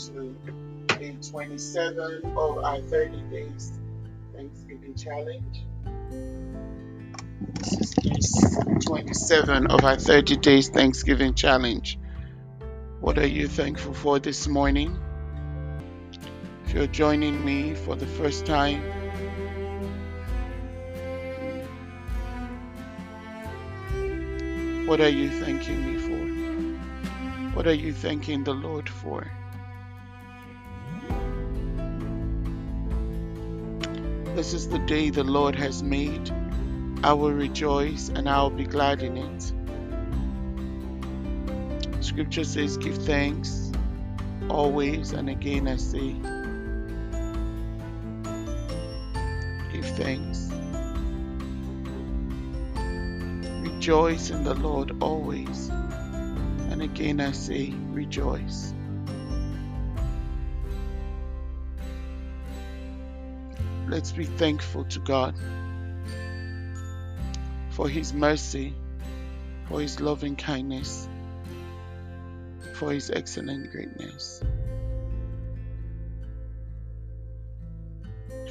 To day 27 of our 30 days Thanksgiving challenge. This is day 27 of our 30 days Thanksgiving challenge. What are you thankful for this morning? If you're joining me for the first time, what are you thanking me for? What are you thanking the Lord for? This is the day the Lord has made. I will rejoice and I will be glad in it. Scripture says, Give thanks always, and again I say, Give thanks. Rejoice in the Lord always. And again I say, rejoice. Let's be thankful to God for His mercy, for His loving kindness, for His excellent greatness.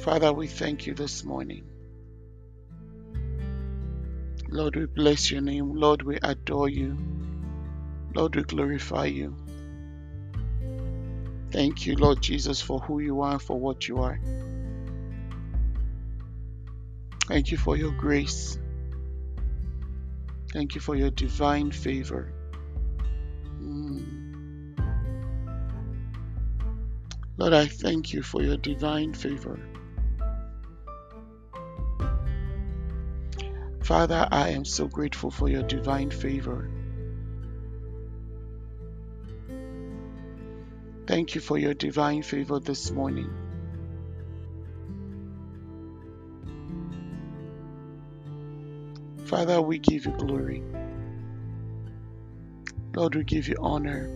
Father, we thank you this morning. Lord, we bless your name. Lord, we adore you. Lord, we glorify you. Thank you, Lord Jesus, for who you are for what you are. Thank you for your grace. Thank you for your divine favor. Mm. Lord, I thank you for your divine favor. Father, I am so grateful for your divine favor. Thank you for your divine favor this morning. Father, we give you glory. Lord, we give you honor.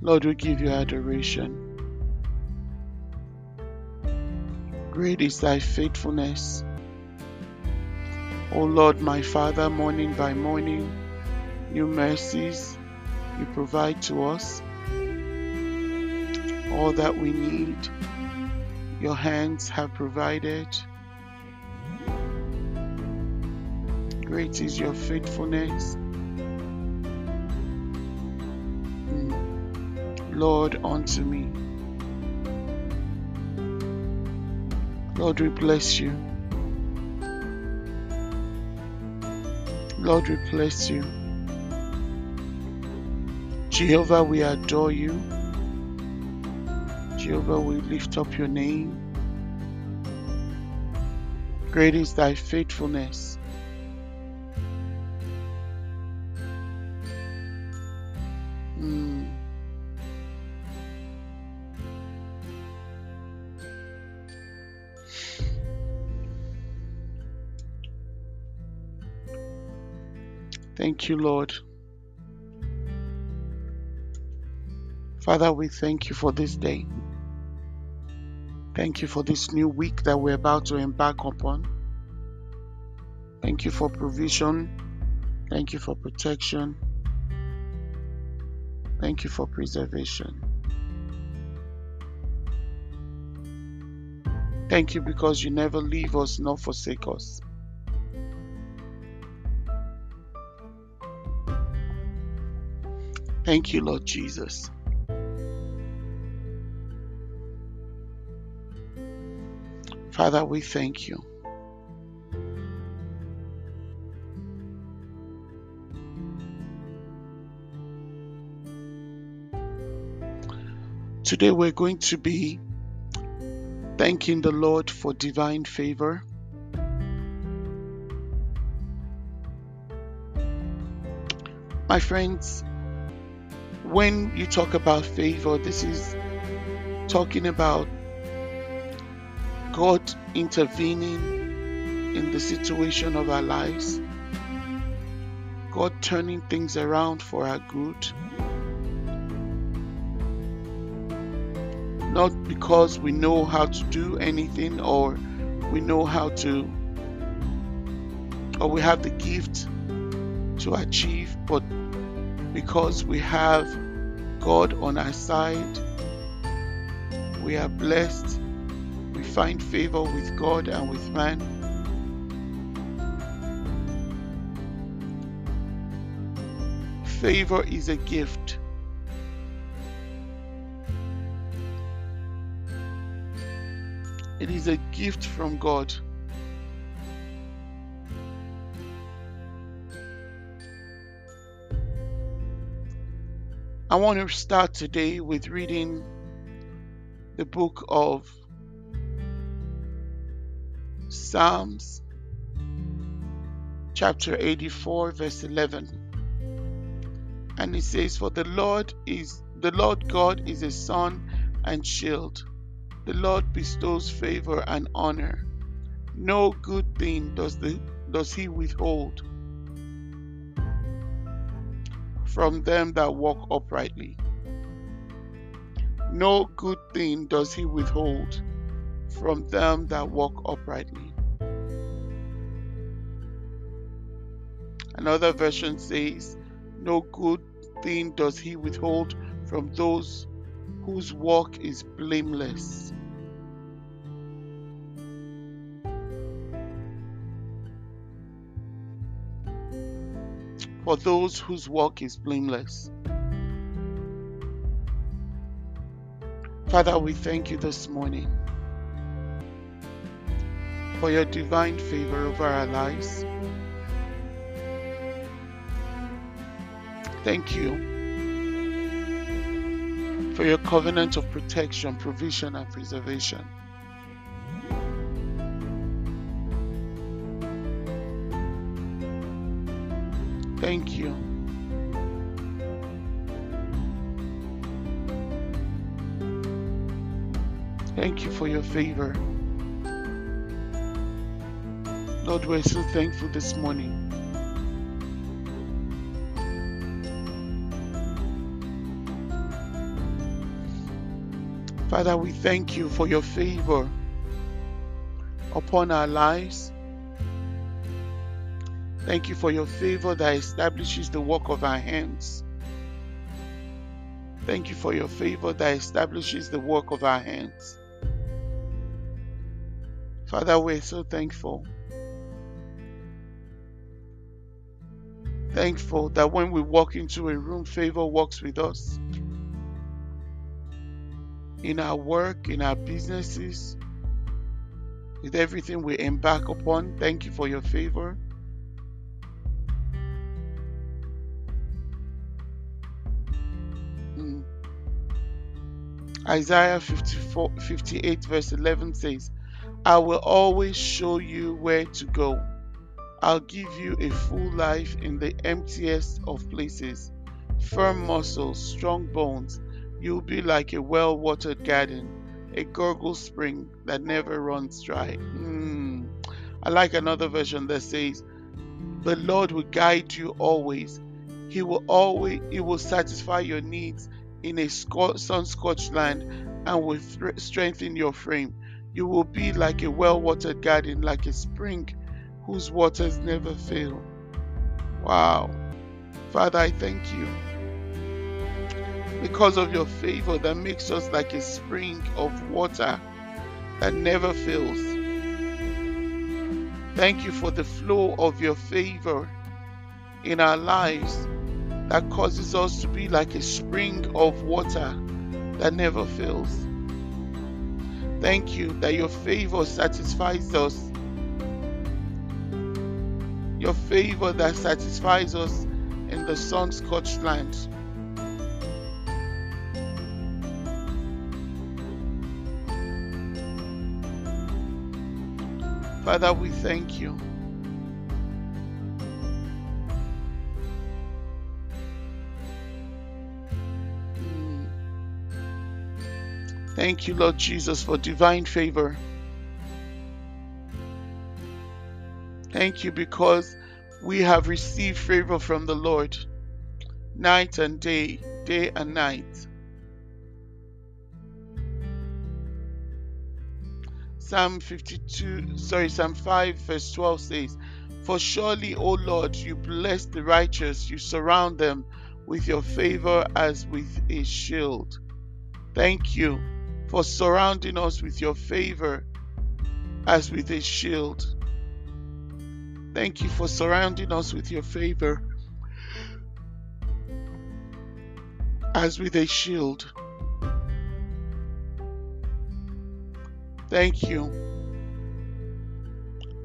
Lord, we give you adoration. Great is thy faithfulness. O Lord, my Father, morning by morning, new mercies you provide to us all that we need. Your hands have provided. Great is your faithfulness. Mm. Lord, unto me. Lord, we bless you. Lord, we bless you. Jehovah, we adore you. Jehovah, we lift up your name. Great is thy faithfulness. Thank you, Lord. Father, we thank you for this day. Thank you for this new week that we're about to embark upon. Thank you for provision. Thank you for protection. Thank you for preservation. Thank you because you never leave us nor forsake us. Thank you, Lord Jesus. Father, we thank you. Today we're going to be thanking the Lord for divine favor. My friends, when you talk about favor, this is talking about God intervening in the situation of our lives, God turning things around for our good. Not because we know how to do anything or we know how to or we have the gift to achieve, but because we have God on our side, we are blessed, we find favor with God and with man. Favor is a gift. It is a gift from God. I want to start today with reading the book of Psalms, chapter 84, verse 11. And it says, For the Lord is the Lord God is a sun and shield. The Lord bestows favor and honor. No good thing does, the, does he withhold from them that walk uprightly. No good thing does he withhold from them that walk uprightly. Another version says, No good thing does he withhold from those whose walk is blameless. For those whose walk is blameless. Father, we thank you this morning for your divine favor over our lives. Thank you for your covenant of protection, provision, and preservation. Thank you. Thank you for your favor. Lord, we're so thankful this morning. Father, we thank you for your favor upon our lives. Thank you for your favor that establishes the work of our hands. Thank you for your favor that establishes the work of our hands. Father, we're so thankful. Thankful that when we walk into a room, favor walks with us in our work, in our businesses, with everything we embark upon. Thank you for your favor. Hmm. Isaiah 54, 58, verse 11 says, I will always show you where to go. I'll give you a full life in the emptiest of places, firm muscles, strong bones, You'll be like a well watered garden, a gurgle spring that never runs dry. Mm. I like another version that says, The Lord will guide you always. He will always he will satisfy your needs in a sun-scorched land and will th- strengthen your frame. You will be like a well-watered garden, like a spring whose waters never fail. Wow. Father, I thank you because of your favor that makes us like a spring of water that never fails. Thank you for the flow of your favor in our lives that causes us to be like a spring of water that never fails. Thank you that your favor satisfies us. Your favor that satisfies us in the sun scorched land. Father, we thank you. Thank you, Lord Jesus, for divine favor. Thank you because we have received favor from the Lord night and day, day and night. Psalm 52, sorry, Psalm 5, verse 12 says, For surely, O Lord, you bless the righteous, you surround them with your favor as with a shield. Thank you for surrounding us with your favor as with a shield. Thank you for surrounding us with your favor as with a shield. Thank you.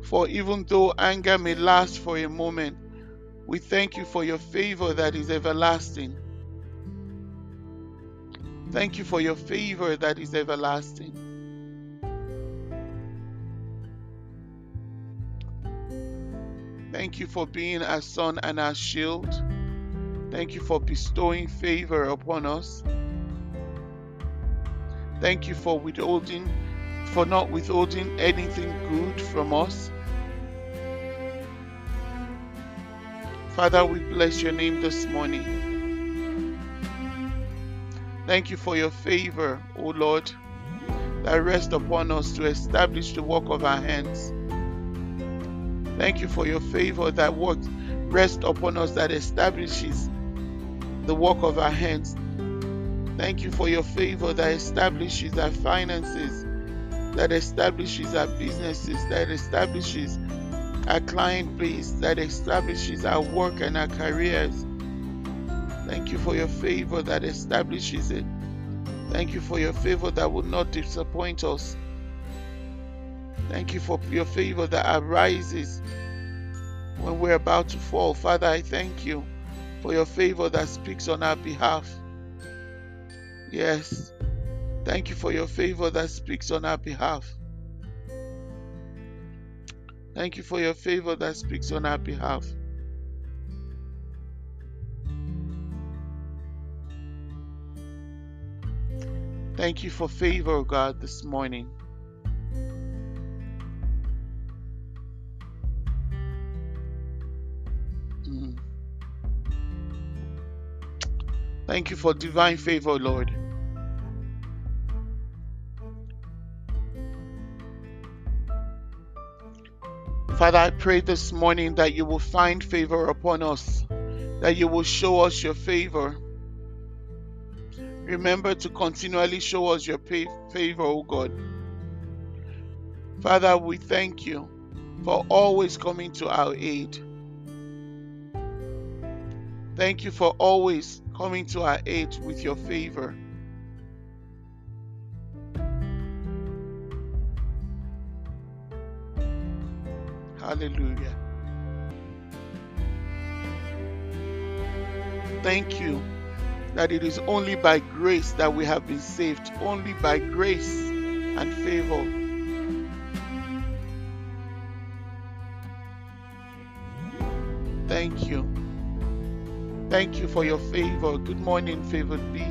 For even though anger may last for a moment, we thank you for your favor that is everlasting. Thank you for your favor that is everlasting. Thank you for being our sun and our shield. Thank you for bestowing favor upon us. Thank you for withholding, for not withholding anything good from us. Father, we bless your name this morning. Thank you for your favor, O Lord, that rests upon us to establish the work of our hands. Thank you for your favor that works rest upon us that establishes the work of our hands. Thank you for your favor that establishes our finances, that establishes our businesses, that establishes our client base, that establishes our work and our careers. Thank you for your favor that establishes it. Thank you for your favor that will not disappoint us. Thank you for your favor that arises when we're about to fall. Father, I thank you for your favor that speaks on our behalf. Yes, thank you for your favor that speaks on our behalf. Thank you for your favor that speaks on our behalf. Thank you for favor, God, this morning. Mm. Thank you for divine favor, Lord. Father, I pray this morning that you will find favor upon us, that you will show us your favor. Remember to continually show us your favor, O God. Father, we thank you for always coming to our aid. Thank you for always coming to our aid with your favor. Hallelujah. Thank you that it is only by grace that we have been saved, only by grace and favor. Thank you. Thank you for your favor. Good morning, favored B.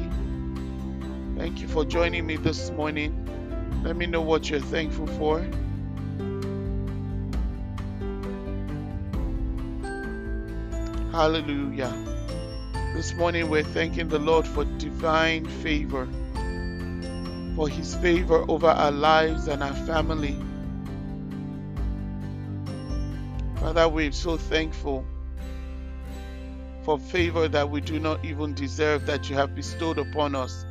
Thank you for joining me this morning. Let me know what you're thankful for. Hallelujah. This morning we're thanking the Lord for divine favor, for His favor over our lives and our family. Father, we're so thankful for favor that we do not even deserve that you have bestowed upon us.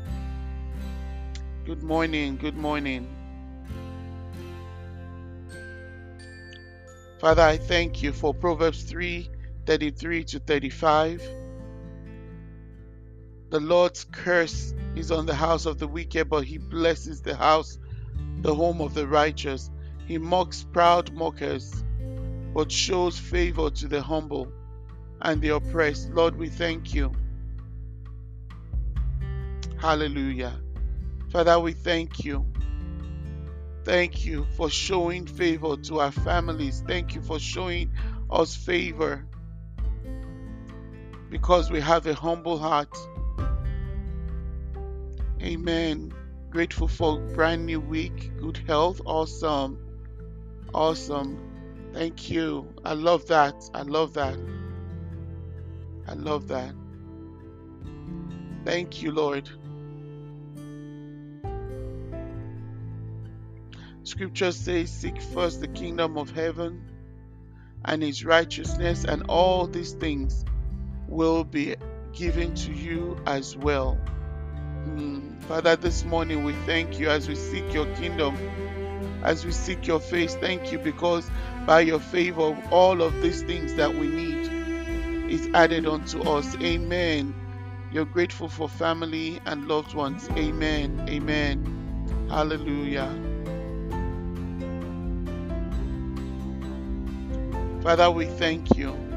Good morning, good morning. Father, I thank you for Proverbs 3 33 to 35. The Lord's curse is on the house of the wicked, but he blesses the house, the home of the righteous. He mocks proud mockers, but shows favor to the humble and the oppressed. Lord, we thank you. Hallelujah. Father, we thank you Thank you for showing favor to our families. Thank you for showing us favor because we have a humble heart. Amen. Grateful for brand new week, good health. Awesome. Awesome. Thank you. I love that. I love that. I love that. Thank you, Lord. Scripture says, Seek first the kingdom of heaven and his righteousness, and all these things will be given to you as well. Mm. Father, this morning we thank you as we seek your kingdom, as we seek your face. Thank you because by your favor, all of these things that we need is added unto us. Amen. You're grateful for family and loved ones. Amen. Amen. Hallelujah. Father, we thank you.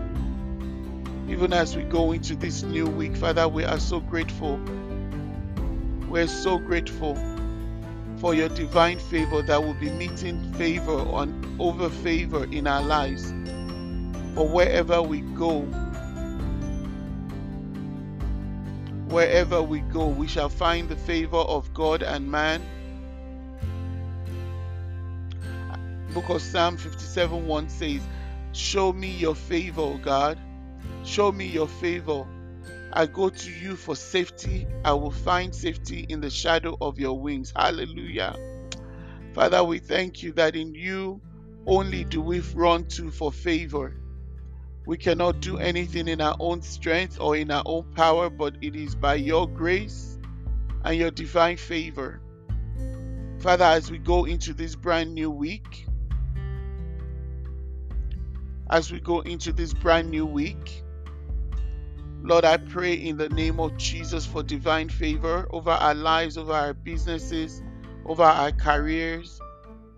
Even as we go into this new week, Father, we are so grateful. We're so grateful for your divine favor that will be meeting favor on over favor in our lives. For wherever we go, wherever we go, we shall find the favor of God and man. Book of Psalm 57 1 says, Show me your favor, O God. Show me your favor. I go to you for safety. I will find safety in the shadow of your wings. Hallelujah. Father, we thank you that in you only do we run to for favor. We cannot do anything in our own strength or in our own power, but it is by your grace and your divine favor. Father, as we go into this brand new week, as we go into this brand new week. Lord, I pray in the name of Jesus for divine favor over our lives, over our businesses, over our careers,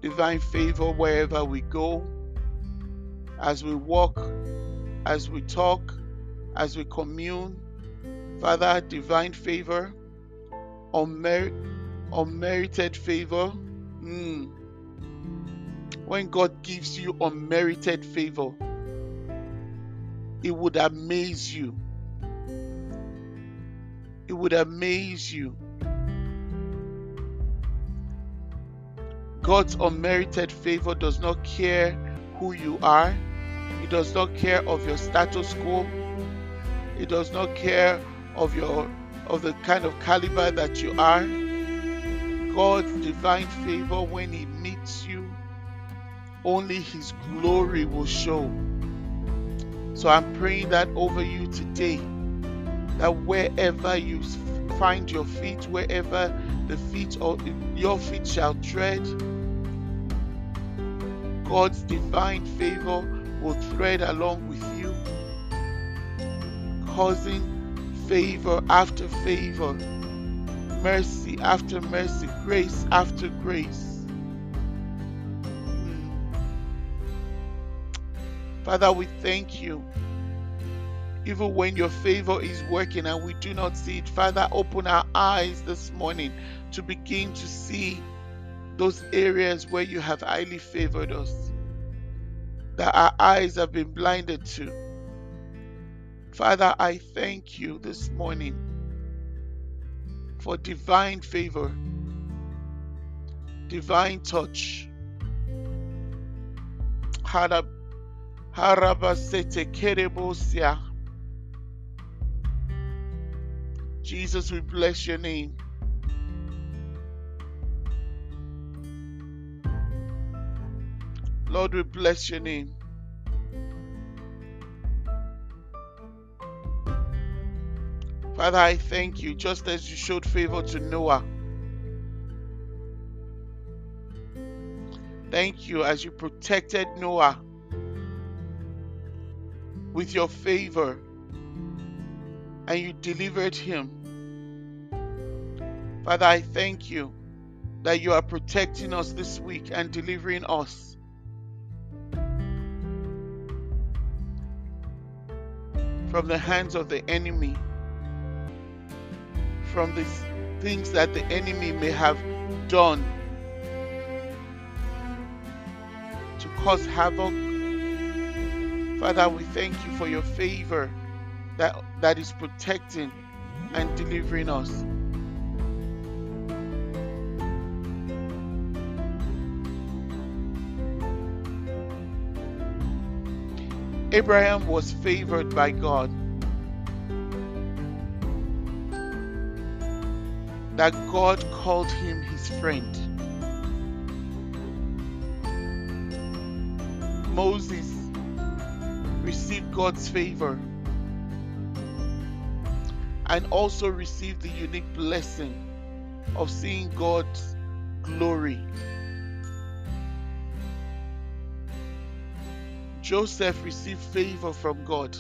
divine favor wherever we go, as we walk, as we talk, as we commune. Father, divine favor, unmer- unmerited favor. Mm when God gives you unmerited favor, it would amaze you. It would amaze you. God's unmerited favor does not care who you are. It does not care of your status quo. It does not care of your of the kind of caliber that you are. God's divine favor when he meets you only His glory will show. So I'm praying that over you today, that wherever you find your feet, wherever the feet or your feet shall tread, God's divine favor will thread along with you, causing favor after favor, mercy after mercy, grace after grace hmm. Father, we thank you. Even when your favor is working and we do not see it, Father, open our eyes this morning to begin to see those areas where you have highly favored us, that our eyes have been blinded to. Father, I thank you this morning for divine favor, divine touch. Harabasete kerebosia. Jesus, we bless your name. Lord, we bless your name. Father, I thank you just as you showed favor to Noah. Thank you as you protected Noah with your favor and you delivered him. Father, I thank you that you are protecting us this week and delivering us. From the hands of the enemy, from these things that the enemy may have done to cause havoc. Father, we thank you for your favor that, that is protecting and delivering us. Abraham was favored by God. That God called him his friend. Moses received God's favor and also receive the unique blessing of seeing God's glory Joseph received favor from God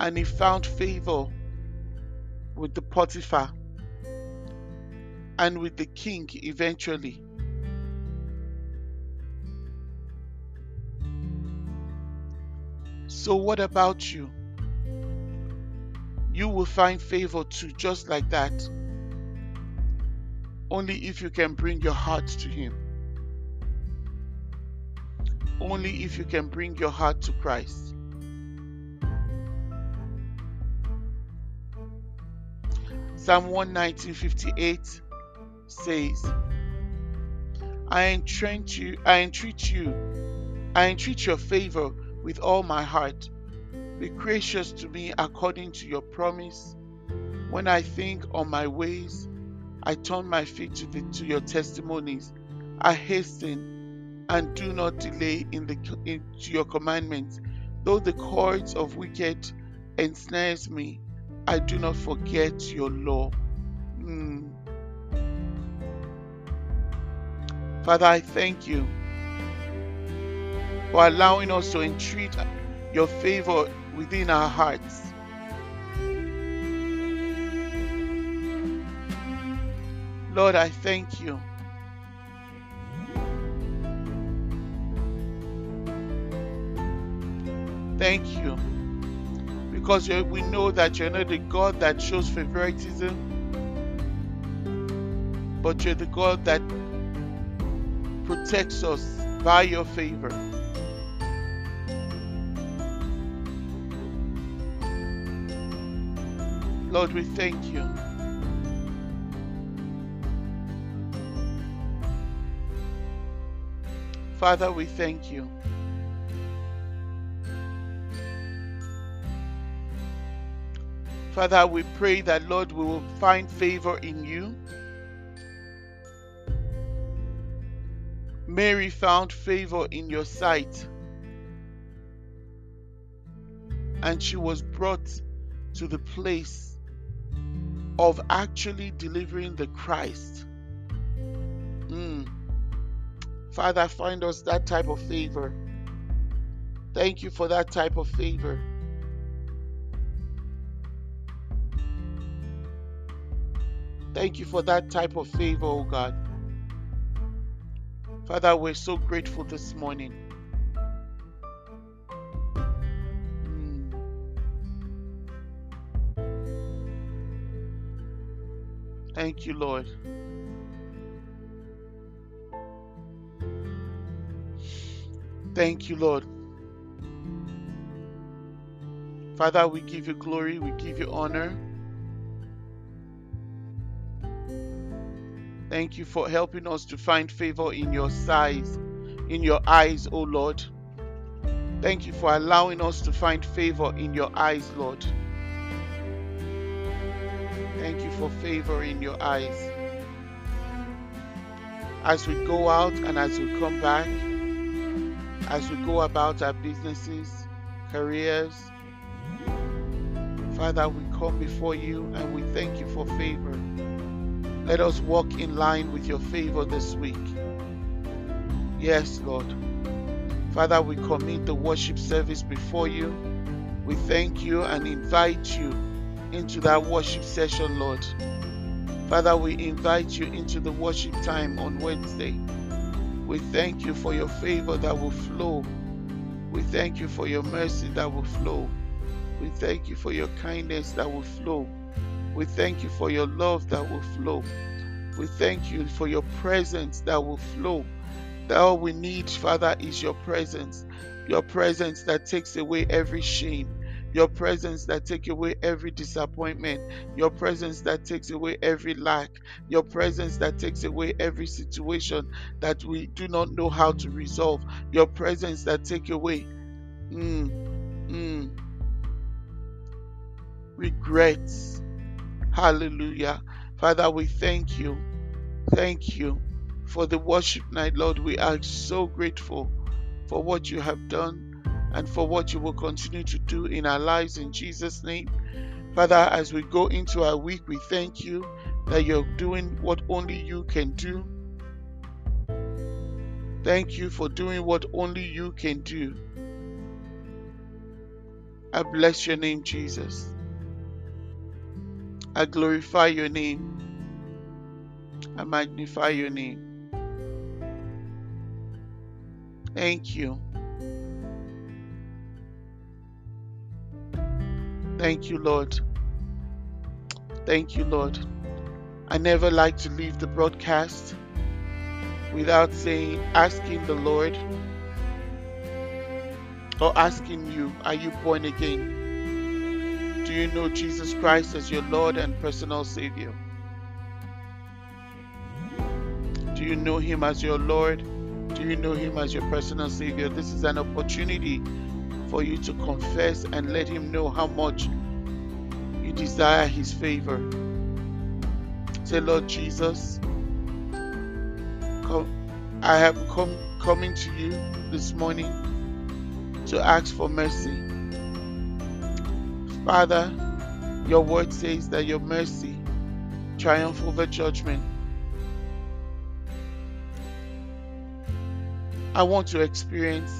and he found favor with the Potiphar and with the king eventually. So, what about you? You will find favor too, just like that. Only if you can bring your heart to Him only if you can bring your heart to Christ. Psalm 119:58 says, I entreat you, I entreat you, I entreat your favor with all my heart. Be gracious to me according to your promise. When I think on my ways, I turn my feet to, the, to your testimonies. I hasten and do not delay in the into your commandments. Though the cords of wicked ensnares me, I do not forget your law. Mm. Father, I thank you for allowing us to entreat your favor within our hearts. Lord, I thank you Thank you. Because we know that you're not the God that shows favoritism, but you're the God that protects us by your favor. Lord, we thank you. Father, we thank you. Father, we pray that, Lord, we will find favor in you. Mary found favor in your sight, and she was brought to the place of actually delivering the Christ. Mm. Father, find us that type of favor. Thank you for that type of favor. Thank you for that type of favor, oh God. Father, we're so grateful this morning. Thank you, Lord. Thank you, Lord. Father, we give you glory, we give you honor. Thank you for helping us to find favor in your size, in your eyes, O Lord. Thank you for allowing us to find favor in your eyes, Lord. For favor in your eyes. As we go out and as we come back, as we go about our businesses, careers, Father, we come before you and we thank you for favor. Let us walk in line with your favor this week. Yes, Lord. Father, we commit the worship service before you. We thank you and invite you into that worship session, Lord. Father, we invite you into the worship time on Wednesday. We thank you for your favor that will flow. We thank you for your mercy that will flow. We thank you for your kindness that will flow. We thank you for your love that will flow. We thank you for your presence that will flow that all we need, Father, is your presence. Your presence that takes away every shame. Your presence that takes away every disappointment. Your presence that takes away every lack. Your presence that takes away every situation that we do not know how to resolve. Your presence that takes away mm, mm, regrets. Hallelujah. Father, we thank you. Thank you for the worship night, Lord. We are so grateful for what you have done and for what you will continue to do in our lives in Jesus' name. Father, as we go into our week, we thank you that you're doing what only you can do. Thank you for doing what only you can do. I bless your name, Jesus. I glorify your name. I magnify your name. Thank you. Thank you, Lord. Thank you, Lord. I never like to leave the broadcast without saying, asking the Lord or asking you, Are you born again? Do you know Jesus Christ as your Lord and personal Savior? Do you know Him as your Lord? Do you know Him as your personal Savior? This is an opportunity for you to confess and let Him know how much you desire His favor. Say, Lord Jesus, come, I have come coming to you this morning to ask for mercy. Father, your word says that your mercy triumph over judgment. I want to experience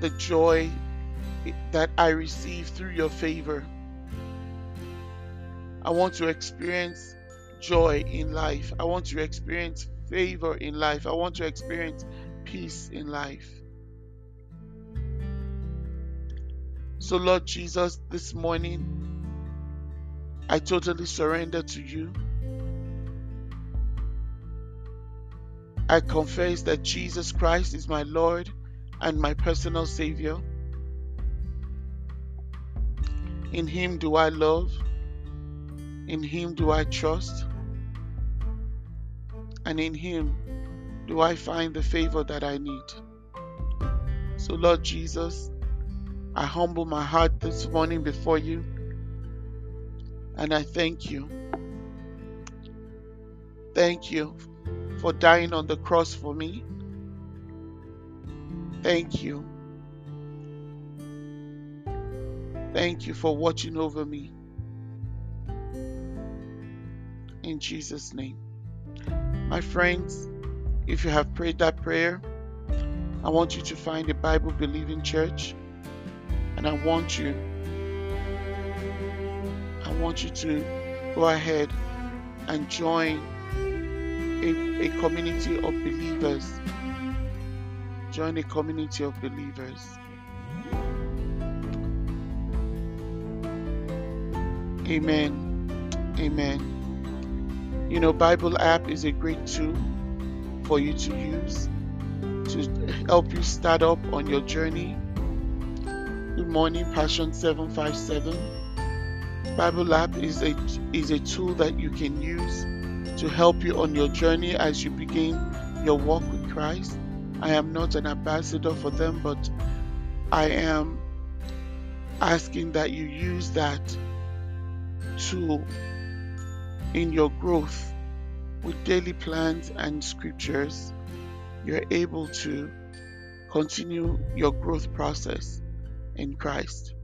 the joy that I receive through your favor. I want to experience joy in life. I want to experience favor in life. I want to experience peace in life. So, Lord Jesus, this morning, I totally surrender to you. I confess that Jesus Christ is my Lord and my personal Savior. In Him do I love, in Him do I trust, and in Him do I find the favor that I need. So, Lord Jesus, I humble my heart this morning before you, and I thank you. Thank you for dying on the cross for me. Thank you. Thank you for watching over me. In Jesus' name. My friends, if you have prayed that prayer, I want you to find a Bible believing church and I want you I want you to go ahead and join a, a community of believers. Join a community of believers. Amen. Amen. You know, Bible app is a great tool for you to use to help you start up on your journey. Good morning, Passion 757. Bible app is a is a tool that you can use to help you on your journey as you begin your walk with Christ. I am not an ambassador for them, but I am asking that you use that tool in your growth with daily plans and scriptures. You're able to continue your growth process in Christ.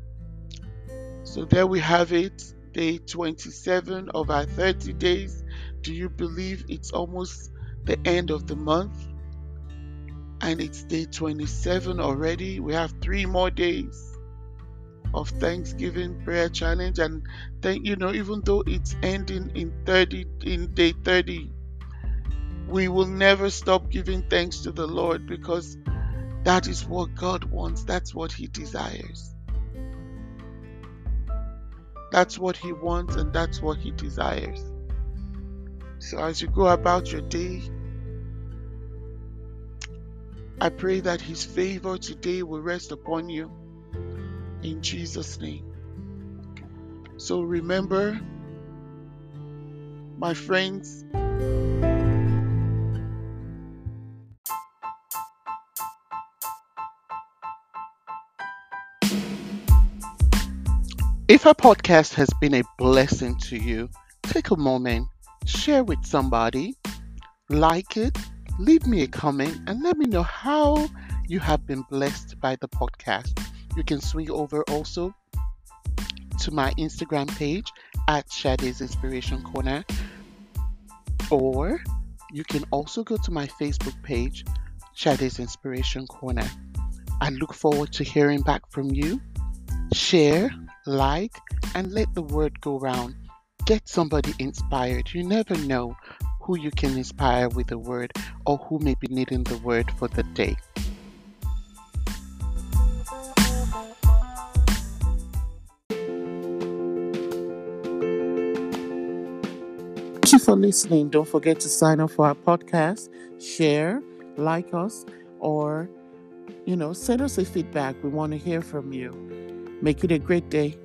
So there we have it, day 27 of our 30 days do you believe it's almost the end of the month? And it's day 27 already. We have three more days of Thanksgiving prayer challenge. And thank you know, even though it's ending in 30 in day 30, we will never stop giving thanks to the Lord because that is what God wants. That's what He desires. That's what He wants and that's what He desires. So as you go about your day, I pray that His favor today will rest upon you in Jesus' name. So remember, my friends, If our podcast has been a blessing to you, take a moment, share with somebody, like it, leave me a comment, and let me know how you have been blessed by the podcast. You can swing over also to my Instagram page at Shade's Inspiration Corner, or you can also go to my Facebook page, Shade's Inspiration Corner. I look forward to hearing back from you. Share, like, and let the word go round. Get somebody inspired. You never know who you can inspire with a word or who may be needing the word for the day. Thank you for listening. Don't forget to sign up for our podcast, share, like us, or you know, send us a feedback. We want to hear from you. Make it a great day.